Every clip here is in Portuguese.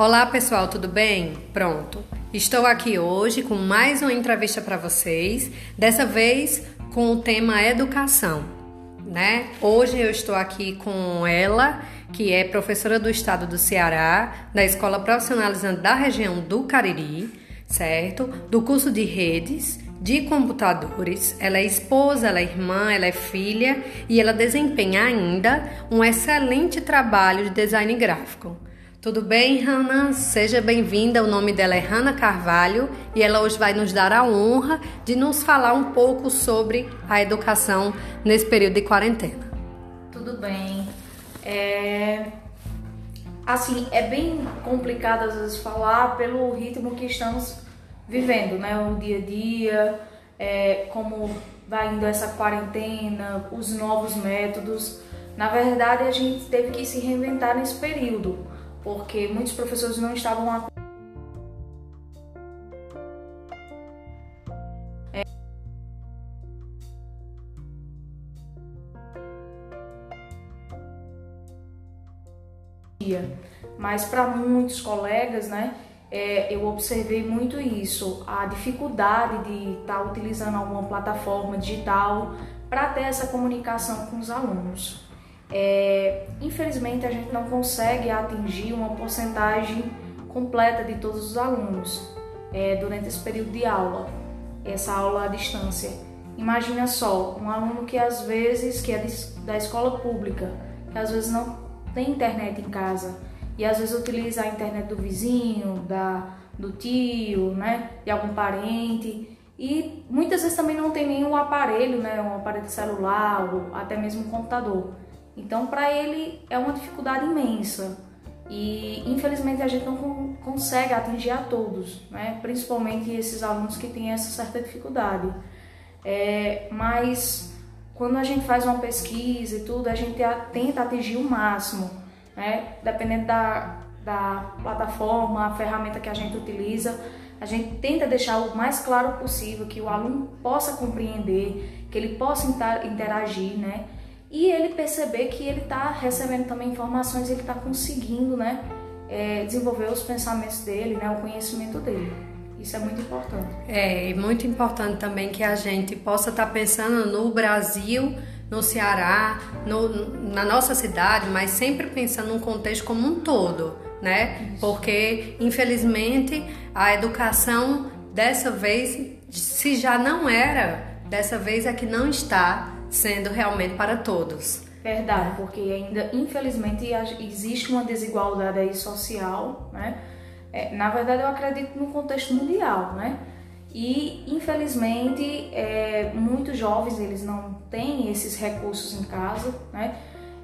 Olá pessoal, tudo bem? Pronto. Estou aqui hoje com mais uma entrevista para vocês, dessa vez com o tema educação, né? Hoje eu estou aqui com ela, que é professora do estado do Ceará, da Escola Profissionalizante da região do Cariri, certo? Do curso de redes de computadores. Ela é esposa, ela é irmã, ela é filha e ela desempenha ainda um excelente trabalho de design gráfico. Tudo bem, Hanna? Seja bem-vinda. O nome dela é Hanna Carvalho e ela hoje vai nos dar a honra de nos falar um pouco sobre a educação nesse período de quarentena. Tudo bem. É... Assim, é bem complicado às vezes falar pelo ritmo que estamos vivendo, né? O dia a dia, é, como vai indo essa quarentena, os novos métodos. Na verdade, a gente teve que se reinventar nesse período porque muitos professores não estavam a mas para muitos colegas, né, é, eu observei muito isso, a dificuldade de estar tá utilizando alguma plataforma digital para ter essa comunicação com os alunos. É, infelizmente, a gente não consegue atingir uma porcentagem completa de todos os alunos é, durante esse período de aula, essa aula à distância. Imagina só, um aluno que às vezes, que é da escola pública, que às vezes não tem internet em casa e às vezes utiliza a internet do vizinho, da, do tio, né, de algum parente e muitas vezes também não tem nenhum aparelho, né, um aparelho celular ou até mesmo um computador. Então, para ele é uma dificuldade imensa e infelizmente a gente não consegue atingir a todos, né? principalmente esses alunos que têm essa certa dificuldade. É, mas quando a gente faz uma pesquisa e tudo, a gente tenta atingir o máximo, né? dependendo da, da plataforma, a ferramenta que a gente utiliza, a gente tenta deixar o mais claro possível, que o aluno possa compreender, que ele possa interagir, né? E ele perceber que ele está recebendo também informações, ele está conseguindo, né, é, desenvolver os pensamentos dele, né, o conhecimento dele. Isso é muito importante. É, e muito importante também que a gente possa estar tá pensando no Brasil, no Ceará, no, na nossa cidade, mas sempre pensando num contexto como um todo, né? Porque, infelizmente, a educação dessa vez, se já não era, dessa vez é que não está sendo realmente para todos. Verdade, porque ainda, infelizmente, existe uma desigualdade aí social, né? É, na verdade, eu acredito no contexto mundial, né? E, infelizmente, é, muitos jovens, eles não têm esses recursos em casa, né?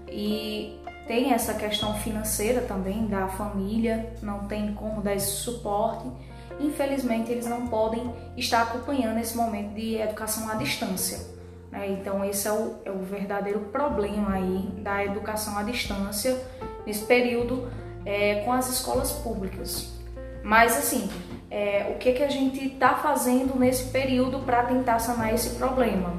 E tem essa questão financeira também da família, não tem como dar esse suporte. Infelizmente, eles não podem estar acompanhando esse momento de educação à distância. Né? Então, esse é o, é o verdadeiro problema aí da educação à distância nesse período é, com as escolas públicas. Mas, assim, é, o que, que a gente está fazendo nesse período para tentar sanar esse problema?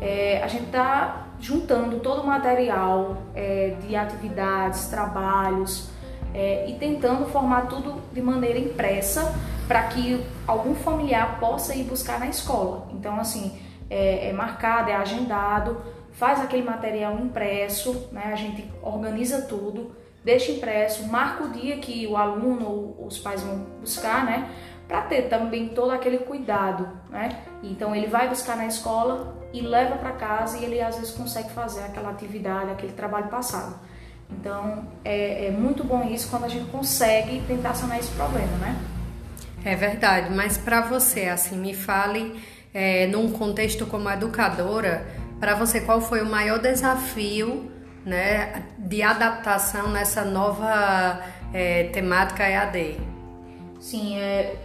É, a gente está juntando todo o material é, de atividades, trabalhos é, e tentando formar tudo de maneira impressa para que algum familiar possa ir buscar na escola. Então, assim, é, é marcado, é agendado, faz aquele material impresso, né? A gente organiza tudo, deixa impresso, marca o dia que o aluno ou os pais vão buscar, né? Para ter também todo aquele cuidado, né? Então ele vai buscar na escola e leva para casa e ele às vezes consegue fazer aquela atividade, aquele trabalho passado. Então é, é muito bom isso quando a gente consegue tentar sanar esse problema, né? É verdade, mas para você, assim, me fale é, num contexto como educadora, para você qual foi o maior desafio né, de adaptação nessa nova é, temática EAD? Sim, é,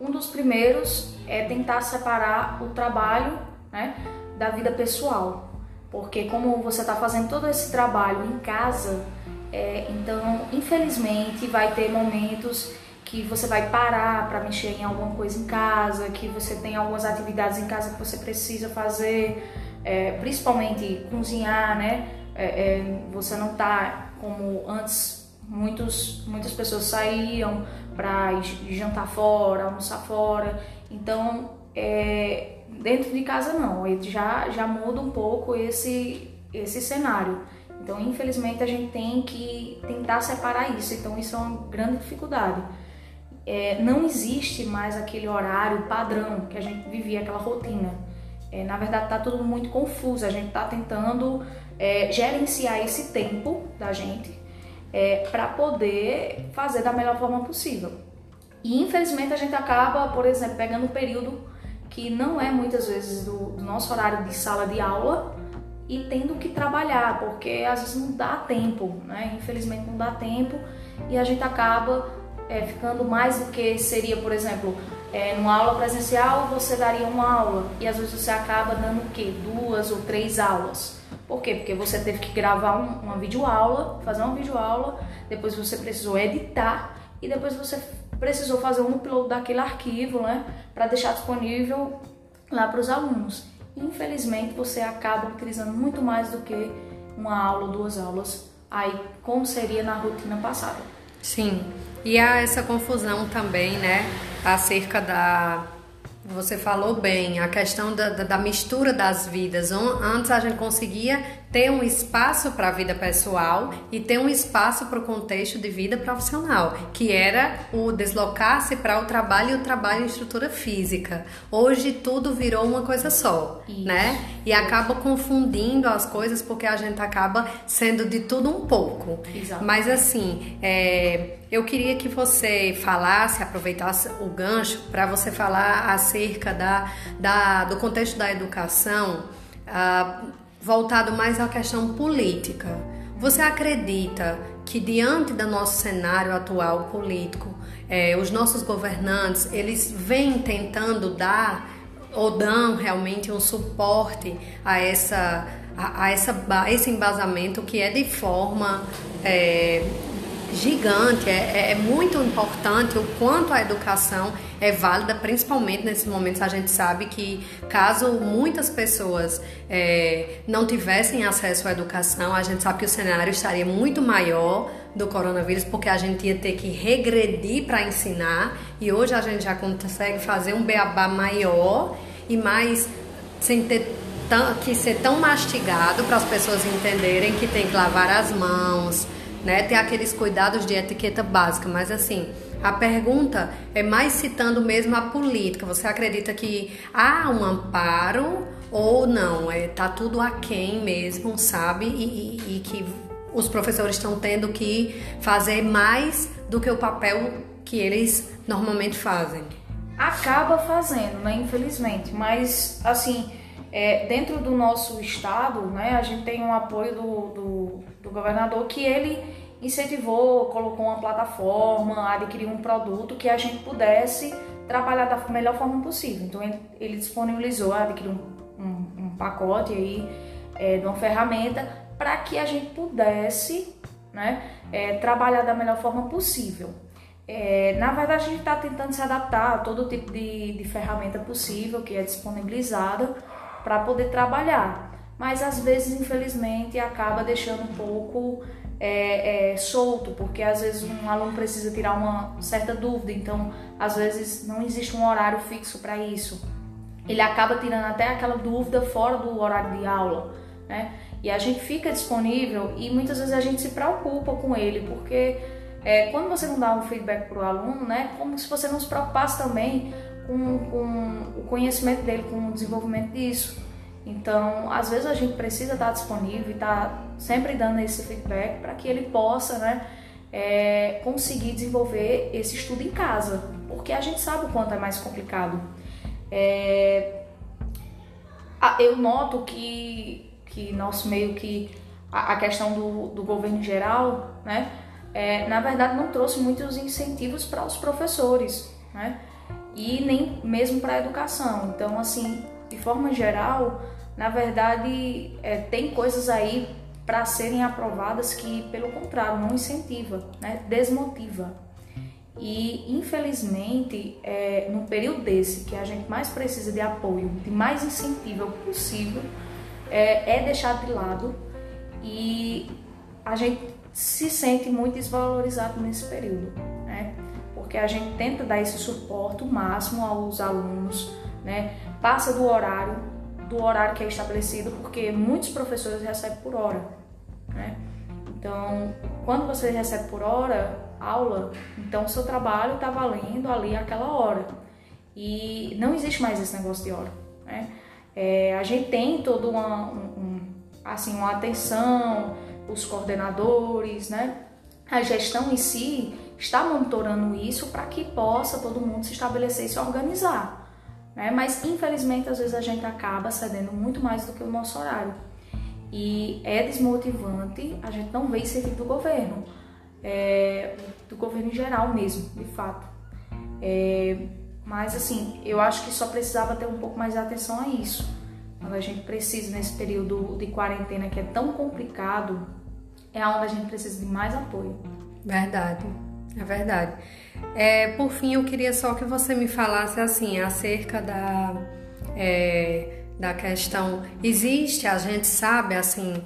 um dos primeiros é tentar separar o trabalho né, da vida pessoal, porque como você está fazendo todo esse trabalho em casa, é, então infelizmente vai ter momentos que você vai parar para mexer em alguma coisa em casa, que você tem algumas atividades em casa que você precisa fazer, é, principalmente cozinhar, né? É, é, você não tá como antes muitos, muitas pessoas saíam para jantar fora, almoçar fora. Então, é, dentro de casa não, já, já muda um pouco esse, esse cenário. Então, infelizmente, a gente tem que tentar separar isso. Então, isso é uma grande dificuldade. É, não existe mais aquele horário padrão que a gente vivia, aquela rotina. É, na verdade, está tudo muito confuso. A gente está tentando é, gerenciar esse tempo da gente é, para poder fazer da melhor forma possível. E infelizmente a gente acaba, por exemplo, pegando um período que não é muitas vezes do, do nosso horário de sala de aula e tendo que trabalhar, porque às vezes não dá tempo, né? Infelizmente não dá tempo e a gente acaba é, ficando mais do que seria, por exemplo, é, numa aula presencial você daria uma aula e às vezes você acaba dando o quê? Duas ou três aulas. Por quê? Porque você teve que gravar um, uma videoaula, fazer uma videoaula, depois você precisou editar e depois você precisou fazer um upload daquele arquivo, né, para deixar disponível lá para os alunos. Infelizmente, você acaba utilizando muito mais do que uma aula, duas aulas, aí como seria na rotina passada. Sim. E há essa confusão também, né, acerca da você falou bem, a questão da, da, da, mistura das vidas. Antes a gente conseguia ter um espaço para a vida pessoal e ter um espaço para o contexto de vida profissional, que era o deslocar-se para o trabalho e o trabalho em estrutura física. Hoje tudo virou uma coisa só, Isso. né? E acaba confundindo as coisas porque a gente acaba sendo de tudo um pouco. Exato. Mas assim, é, eu queria que você falasse, aproveitasse o gancho para você falar acerca da, da, do contexto da educação. Uh, voltado mais à questão política. Você acredita que diante do nosso cenário atual político, eh, os nossos governantes eles vêm tentando dar ou dão realmente um suporte a essa a, a essa a esse embasamento que é de forma eh, gigante, é, é, muito importante o quanto a educação é válida, principalmente nesses momentos a gente sabe que caso muitas pessoas é, não tivessem acesso à educação, a gente sabe que o cenário estaria muito maior do coronavírus, porque a gente ia ter que regredir para ensinar. E hoje a gente já consegue fazer um beabá maior e mais sem ter que ser tão mastigado para as pessoas entenderem que tem que lavar as mãos, né? Ter aqueles cuidados de etiqueta básica, mas assim, a pergunta é mais citando mesmo a política. Você acredita que há um amparo ou não? É, tá tudo aquém mesmo, sabe? E, e, e que os professores estão tendo que fazer mais do que o papel que eles normalmente fazem. Acaba fazendo, né? Infelizmente. Mas, assim, é, dentro do nosso estado, né, a gente tem um apoio do, do, do governador que ele incentivou, colocou uma plataforma, adquiriu um produto que a gente pudesse trabalhar da melhor forma possível. Então ele disponibilizou, adquiriu um, um, um pacote aí é, de uma ferramenta para que a gente pudesse né, é, trabalhar da melhor forma possível. É, na verdade, a gente está tentando se adaptar a todo tipo de, de ferramenta possível que é disponibilizada para poder trabalhar. Mas às vezes, infelizmente, acaba deixando um pouco é, é, solto, porque às vezes um aluno precisa tirar uma certa dúvida, então às vezes não existe um horário fixo para isso. Ele acaba tirando até aquela dúvida fora do horário de aula, né? E a gente fica disponível e muitas vezes a gente se preocupa com ele, porque é, quando você não dá um feedback para o aluno, né, como se você não se preocupasse também com, com o conhecimento dele, com o desenvolvimento disso. Então, às vezes a gente precisa estar disponível e estar tá sempre dando esse feedback para que ele possa, né, é, conseguir desenvolver esse estudo em casa, porque a gente sabe o quanto é mais complicado. É, eu noto que, que nosso meio que a, questão do, do governo geral, né, é, na verdade não trouxe muitos incentivos para os professores, né? E nem mesmo para a educação. Então, assim, de forma geral, na verdade, é, tem coisas aí para serem aprovadas que, pelo contrário, não incentiva, né? desmotiva. E, infelizmente, é, no período desse, que a gente mais precisa de apoio, de mais incentivo possível, é, é deixado de lado e a gente se sente muito desvalorizado nesse período, Porque a gente tenta dar esse suporte máximo aos alunos, né? Passa do horário, do horário que é estabelecido, porque muitos professores recebem por hora, né? Então, quando você recebe por hora aula, então seu trabalho está valendo ali aquela hora. E não existe mais esse negócio de hora, né? É, a gente tem toda uma, um, assim, uma atenção, os coordenadores, né? A gestão em si está monitorando isso para que possa todo mundo se estabelecer e se organizar. Né? Mas infelizmente às vezes a gente acaba cedendo muito mais do que o nosso horário. E é desmotivante a gente não ver incentivo do governo, é, do governo em geral mesmo, de fato. É, mas assim, eu acho que só precisava ter um pouco mais de atenção a isso. Quando a gente precisa nesse período de quarentena que é tão complicado, é onde a gente precisa de mais apoio. Verdade, é verdade. É, por fim, eu queria só que você me falasse assim acerca da é, da questão. Existe, a gente sabe assim,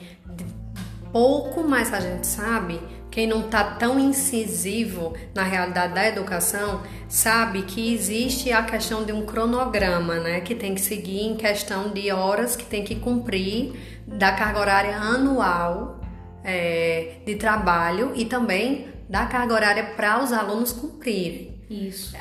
pouco, mas a gente sabe quem não está tão incisivo na realidade da educação sabe que existe a questão de um cronograma, né, que tem que seguir em questão de horas que tem que cumprir da carga horária anual é, de trabalho e também da carga horária para os alunos cumprirem. Isso.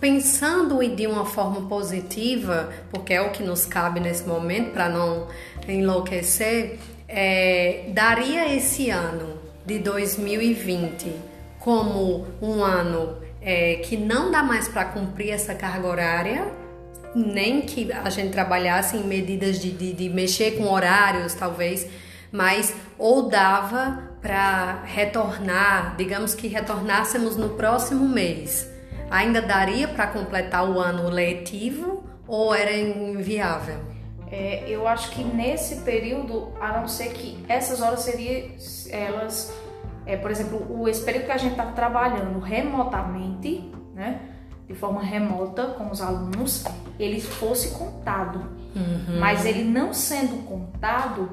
Pensando de uma forma positiva, porque é o que nos cabe nesse momento para não enlouquecer, é, daria esse ano de 2020 como um ano é, que não dá mais para cumprir essa carga horária, nem que a gente trabalhasse em medidas de, de, de mexer com horários, talvez, mas ou dava para retornar, digamos que retornássemos no próximo mês. Ainda daria para completar o ano letivo ou era inviável? É, eu acho que nesse período, a não ser que essas horas seriam elas, é, por exemplo, o esse período que a gente está trabalhando remotamente, né, de forma remota com os alunos, ele fosse contado. Uhum. Mas ele não sendo contado,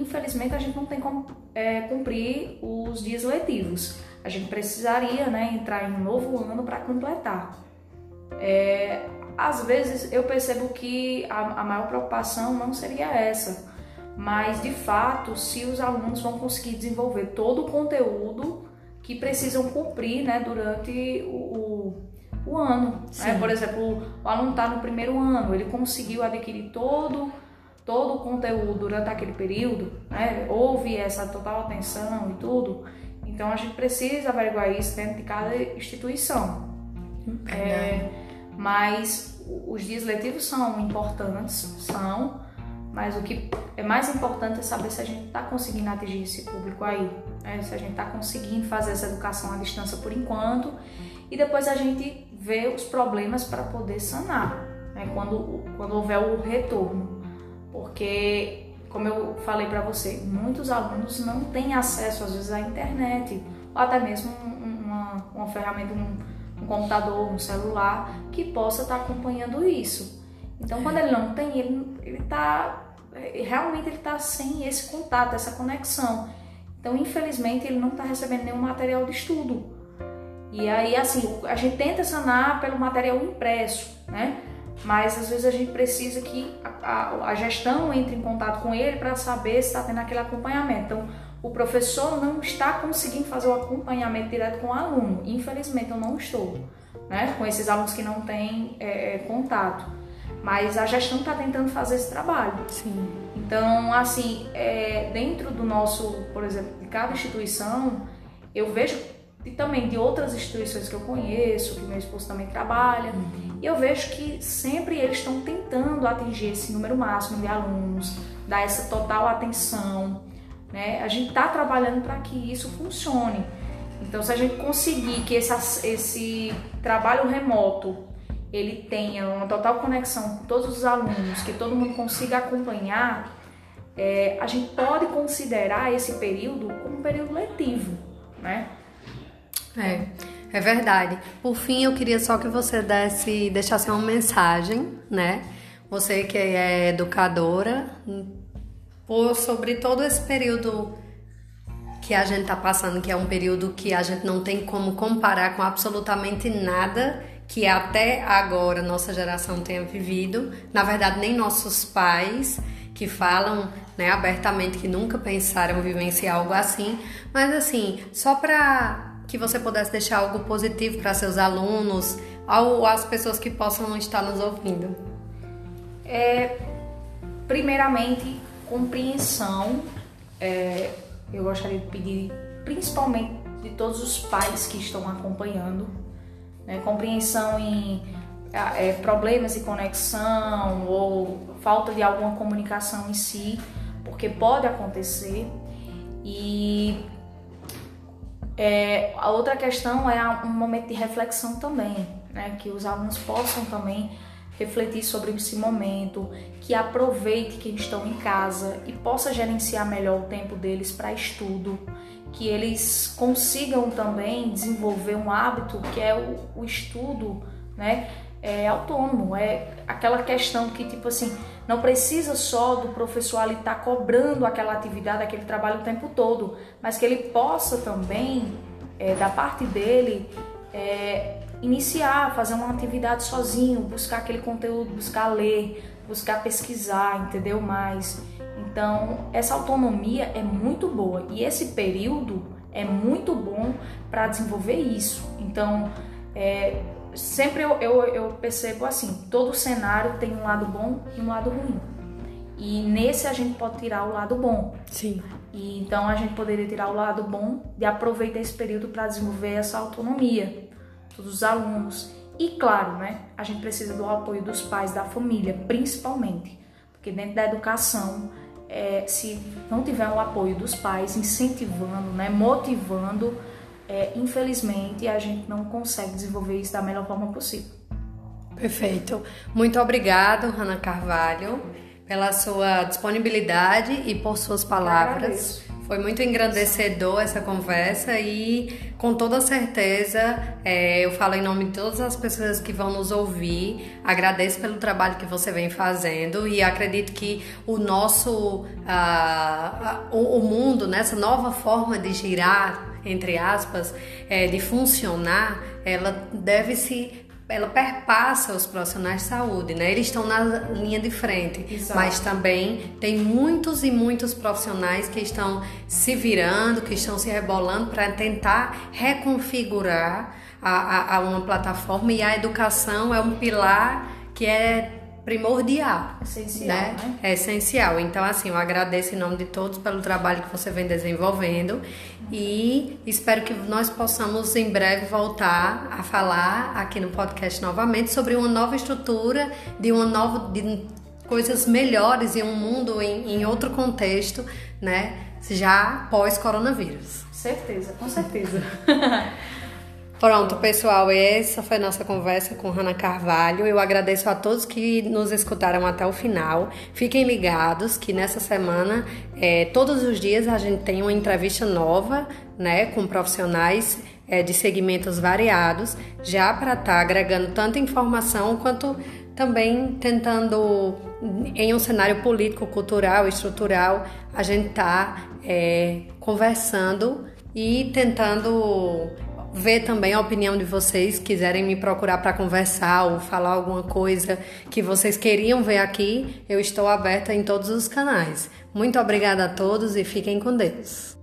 infelizmente a gente não tem como é, cumprir os dias letivos. A gente precisaria, né, entrar em um novo ano para completar. É, às vezes eu percebo que a, a maior preocupação não seria essa, mas de fato, se os alunos vão conseguir desenvolver todo o conteúdo que precisam cumprir né, durante o, o, o ano. Né? Por exemplo, o aluno está no primeiro ano, ele conseguiu adquirir todo, todo o conteúdo durante aquele período, né? houve essa total atenção e tudo. Então a gente precisa averiguar isso dentro de cada instituição. É, mas os dias letivos são importantes, são, mas o que é mais importante é saber se a gente está conseguindo atingir esse público aí, né? se a gente está conseguindo fazer essa educação à distância por enquanto, e depois a gente vê os problemas para poder sanar, né? quando, quando houver o retorno. Porque, como eu falei para você, muitos alunos não têm acesso às vezes à internet, ou até mesmo uma, uma ferramenta, um, um computador, um celular que possa estar tá acompanhando isso. Então, quando ele não tem, ele ele está realmente ele está sem esse contato, essa conexão. Então, infelizmente, ele não está recebendo nenhum material de estudo. E aí, assim, a gente tenta sanar pelo material impresso, né? Mas às vezes a gente precisa que a, a, gestão entre em contato com ele para saber se está tendo aquele acompanhamento. Então, o professor não está conseguindo fazer o acompanhamento direto com o aluno. Infelizmente, eu não estou, né? Com esses alunos que não têm é, é contato. Mas a gestão está tentando fazer esse trabalho. Sim. Então, assim, é, dentro do nosso, por exemplo, de cada instituição, eu vejo e também de outras instituições que eu conheço, que meu esposo também trabalha, uhum. e eu vejo que sempre eles estão tentando atingir esse número máximo de alunos, dar essa total atenção. Né? A gente está trabalhando para que isso funcione. Então, se a gente conseguir que esse, esse trabalho remoto ele tenha uma total conexão com todos os alunos, que todo mundo consiga acompanhar, é, a gente pode considerar esse período como um período letivo, né? É, é verdade. Por fim, eu queria só que você desse, deixasse uma mensagem, né? Você que é educadora, por, sobre todo esse período que a gente está passando, que é um período que a gente não tem como comparar com absolutamente nada que até agora nossa geração tenha vivido. Na verdade, nem nossos pais que falam né, abertamente que nunca pensaram vivenciar algo assim, mas assim, só para que você pudesse deixar algo positivo para seus alunos ou as pessoas que possam estar nos ouvindo. É, primeiramente, compreensão. É, eu gostaria de pedir, principalmente de todos os pais que estão acompanhando, né, compreensão em é, problemas de conexão ou falta de alguma comunicação em si, porque pode acontecer. E é, a outra questão é um momento de reflexão também, né? que os alunos possam também refletir sobre esse momento, que aproveite que estão em casa e possa gerenciar melhor o tempo deles para estudo, que eles consigam também desenvolver um hábito que é o, o estudo, né? É autônomo, é aquela questão que tipo assim, não precisa só do professor ali estar tá cobrando aquela atividade, aquele trabalho o tempo todo, mas que ele possa também, é, da parte dele, é, iniciar, fazer uma atividade sozinho, buscar aquele conteúdo, buscar ler, buscar pesquisar, entendeu? Mais. Então, essa autonomia é muito boa e esse período é muito bom para desenvolver isso. Então, é, sempre eu, eu, eu percebo assim: todo cenário tem um lado bom e um lado ruim. E nesse a gente pode tirar o lado bom. Sim. E então a gente poderia tirar o lado bom de aproveitar esse período para desenvolver essa autonomia dos alunos. E claro, né, a gente precisa do apoio dos pais, da família, principalmente, porque dentro da educação, é, se não tiver o apoio dos pais, incentivando, né, motivando, é, infelizmente a gente não consegue desenvolver isso da melhor forma possível. Perfeito. Muito obrigado, Ana Carvalho, pela sua disponibilidade e por suas palavras. Foi muito engrandecedor essa conversa e, com toda certeza, é, eu falo em nome de todas as pessoas que vão nos ouvir. Agradeço pelo trabalho que você vem fazendo e acredito que o nosso, uh, o, o mundo, nessa nova forma de girar, entre aspas, é, de funcionar, ela deve se ela perpassa os profissionais de saúde, né? Eles estão na linha de frente, Exato. mas também tem muitos e muitos profissionais que estão se virando, que estão se rebolando para tentar reconfigurar a, a, a uma plataforma e a educação é um pilar que é primordial. Essencial, né? né? É essencial. Então, assim, eu agradeço em nome de todos pelo trabalho que você vem desenvolvendo e espero que nós possamos em breve voltar a falar aqui no podcast novamente sobre uma nova estrutura, de uma nova de coisas melhores em um mundo em, em outro contexto, né? Já pós coronavírus. Certeza, com certeza. Pronto, pessoal, essa foi a nossa conversa com Hanna Carvalho. Eu agradeço a todos que nos escutaram até o final. Fiquem ligados que nessa semana, é, todos os dias, a gente tem uma entrevista nova, né, com profissionais é, de segmentos variados, já para estar tá agregando tanta informação quanto também tentando, em um cenário político, cultural, estrutural, a gente tá é, conversando e tentando ver também a opinião de vocês, quiserem me procurar para conversar ou falar alguma coisa que vocês queriam ver aqui, eu estou aberta em todos os canais. Muito obrigada a todos e fiquem com Deus.